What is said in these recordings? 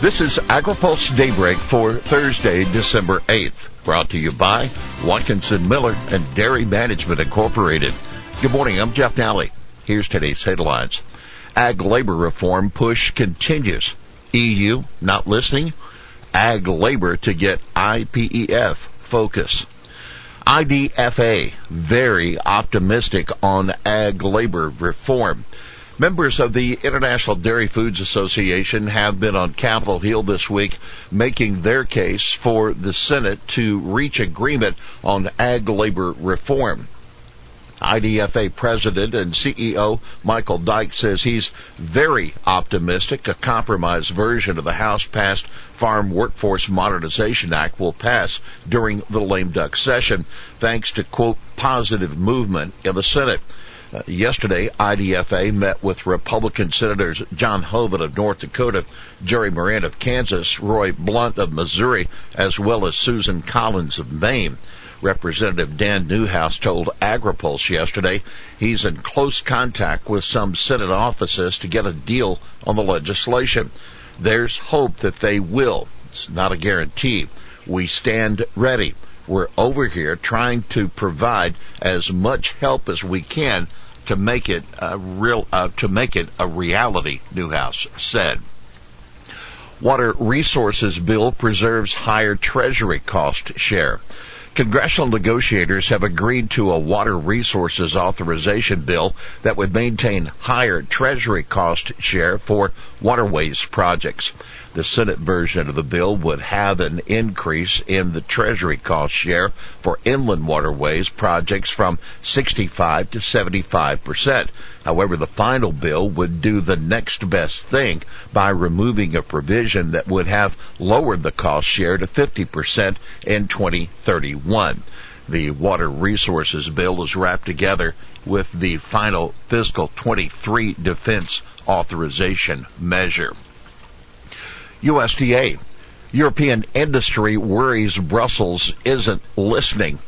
This is AgriPulse Daybreak for Thursday, December 8th, brought to you by Watkinson Miller and Dairy Management Incorporated. Good morning, I'm Jeff Nalley. Here's today's headlines. Ag labor reform push continues. EU not listening. Ag labor to get IPEF focus. IDFA very optimistic on ag labor reform. Members of the International Dairy Foods Association have been on Capitol Hill this week making their case for the Senate to reach agreement on ag labor reform. IDFA President and CEO Michael Dykes says he's very optimistic a compromise version of the House passed Farm Workforce Modernization Act will pass during the lame duck session thanks to quote positive movement in the Senate. Uh, yesterday, IDFA met with Republican Senators John Hoeven of North Dakota, Jerry Moran of Kansas, Roy Blunt of Missouri, as well as Susan Collins of Maine. Representative Dan Newhouse told AgriPulse yesterday he's in close contact with some Senate offices to get a deal on the legislation. There's hope that they will. It's not a guarantee. We stand ready. We're over here trying to provide as much help as we can to make it a real uh, to make it a reality. Newhouse said. Water Resources Bill preserves higher Treasury cost share. Congressional negotiators have agreed to a water resources authorization bill that would maintain higher Treasury cost share for waterways projects. The Senate version of the bill would have an increase in the Treasury cost share for inland waterways projects from 65 to 75 percent. However, the final bill would do the next best thing by removing a provision that would have lowered the cost share to 50 percent in 2031. The Water Resources Bill is wrapped together with the final fiscal 23 defense authorization measure. USDA. European industry worries Brussels isn't listening.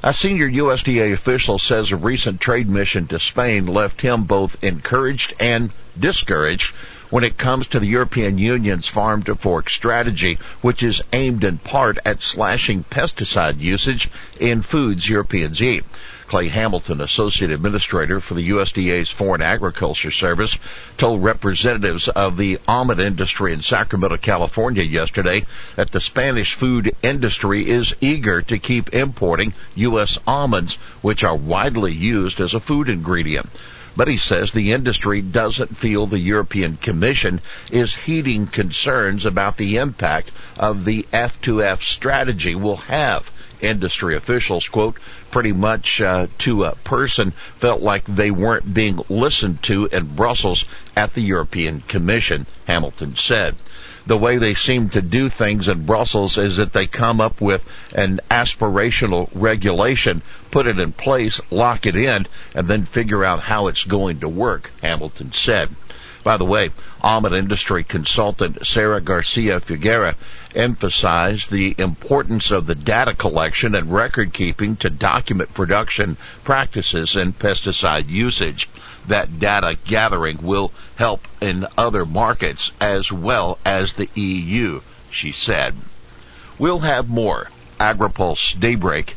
A senior USDA official says a recent trade mission to Spain left him both encouraged and discouraged when it comes to the European Union's farm to fork strategy, which is aimed in part at slashing pesticide usage in foods Europeans eat. Clay Hamilton, Associate Administrator for the USDA's Foreign Agriculture Service, told representatives of the almond industry in Sacramento, California yesterday that the Spanish food industry is eager to keep importing U.S. almonds, which are widely used as a food ingredient. But he says the industry doesn't feel the European Commission is heeding concerns about the impact of the F2F strategy will have industry officials, quote, pretty much uh, to a person felt like they weren't being listened to in Brussels at the European Commission, Hamilton said. The way they seem to do things in Brussels is that they come up with an aspirational regulation, put it in place, lock it in, and then figure out how it's going to work, Hamilton said. By the way, almond industry consultant Sarah Garcia Figuera emphasized the importance of the data collection and record keeping to document production practices and pesticide usage. That data gathering will help in other markets as well as the EU, she said. We'll have more AgriPulse Daybreak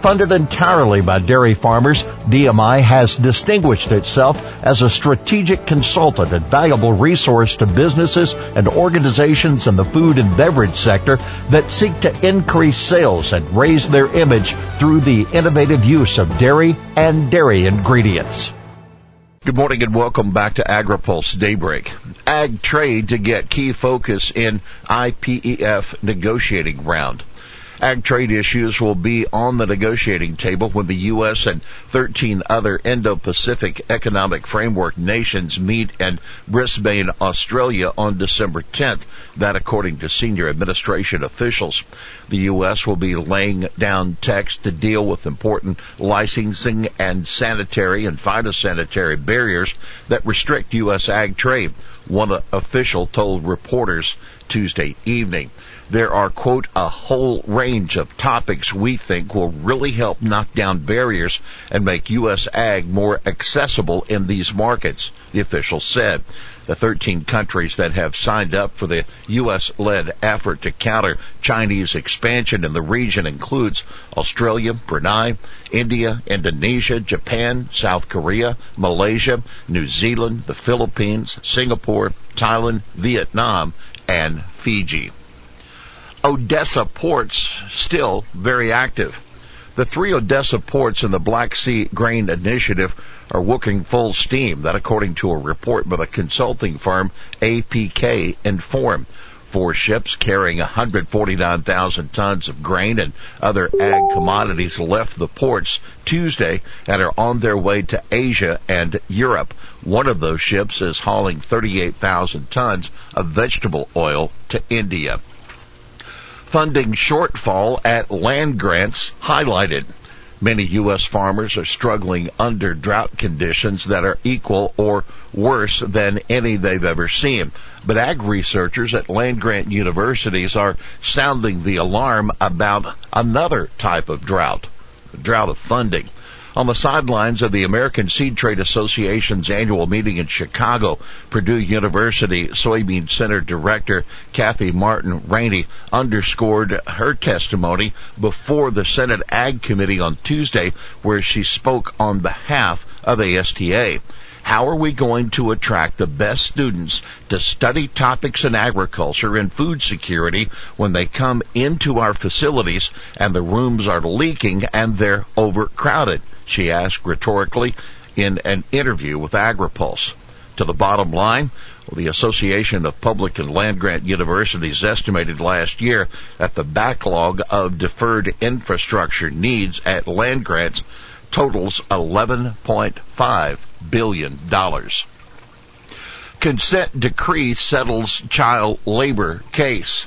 Funded entirely by dairy farmers, DMI has distinguished itself as a strategic consultant and valuable resource to businesses and organizations in the food and beverage sector that seek to increase sales and raise their image through the innovative use of dairy and dairy ingredients. Good morning and welcome back to AgriPulse Daybreak. Ag trade to get key focus in IPEF negotiating round. Ag trade issues will be on the negotiating table when the U.S. and 13 other Indo-Pacific Economic Framework nations meet in Brisbane, Australia on December 10th. That according to senior administration officials. The U.S. will be laying down text to deal with important licensing and sanitary and phytosanitary barriers that restrict U.S. ag trade. One official told reporters Tuesday evening. There are, quote, a whole range of topics we think will really help knock down barriers and make U.S. ag more accessible in these markets, the official said. The 13 countries that have signed up for the U.S.-led effort to counter Chinese expansion in the region includes Australia, Brunei, India, Indonesia, Japan, South Korea, Malaysia, New Zealand, the Philippines, Singapore, Thailand, Vietnam, and Fiji. Odessa ports still very active. The three Odessa ports in the Black Sea Grain Initiative are working full steam. That according to a report by the consulting firm APK Inform. Four ships carrying 149,000 tons of grain and other ag commodities left the ports Tuesday and are on their way to Asia and Europe. One of those ships is hauling 38,000 tons of vegetable oil to India funding shortfall at land grants highlighted. Many U.S. farmers are struggling under drought conditions that are equal or worse than any they've ever seen. But ag researchers at land grant universities are sounding the alarm about another type of drought, drought of funding. On the sidelines of the American Seed Trade Association's annual meeting in Chicago, Purdue University Soybean Center Director Katy Martin Rainey underscored her testimony before the Senate Ag Committee on Tuesday, where she spoke on behalf of ASTA. How are we going to attract the best students to study topics in agriculture and food security when they come into our facilities and the rooms are leaking and they're overcrowded? She asked rhetorically in an interview with AgriPulse. To the bottom line, the Association of Public and Land Grant Universities estimated last year that the backlog of deferred infrastructure needs at land grants totals $11.5 billion. Consent decree settles child labor case.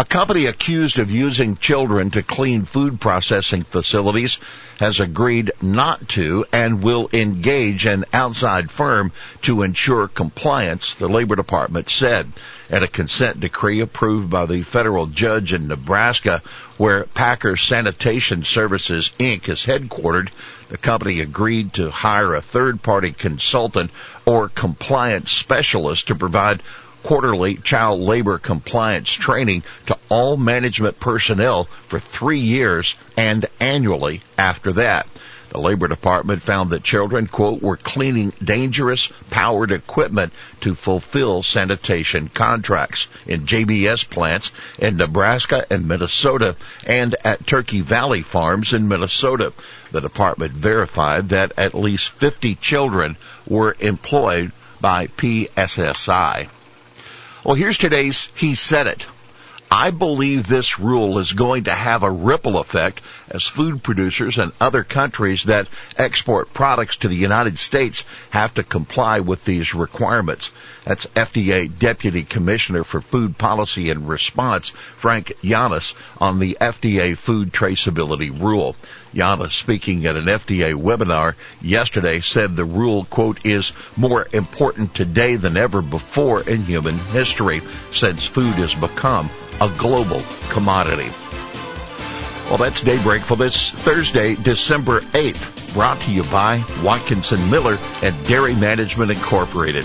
A company accused of using children to clean food processing facilities has agreed not to and will engage an outside firm to ensure compliance, the Labor Department said. At a consent decree approved by the federal judge in Nebraska, where Packer Sanitation Services Inc. is headquartered, the company agreed to hire a third party consultant or compliance specialist to provide quarterly child labor compliance training to all management personnel for three years and annually after that. The Labor Department found that children, quote, were cleaning dangerous powered equipment to fulfill sanitation contracts in JBS plants in Nebraska and Minnesota and at Turkey Valley Farms in Minnesota. The department verified that at least 50 children were employed by PSSI. Well, here's today's He Said It. I believe this rule is going to have a ripple effect as food producers and other countries that export products to the United States have to comply with these requirements. That's FDA Deputy Commissioner for Food Policy and Response, Frank Yiannas, on the FDA food traceability rule. Yiannas, speaking at an FDA webinar yesterday, said the rule, quote, is more important today than ever before in human history since food has become a global commodity. Well, that's Daybreak for this Thursday, December 8th, brought to you by Watkinson Miller and Dairy Management Incorporated.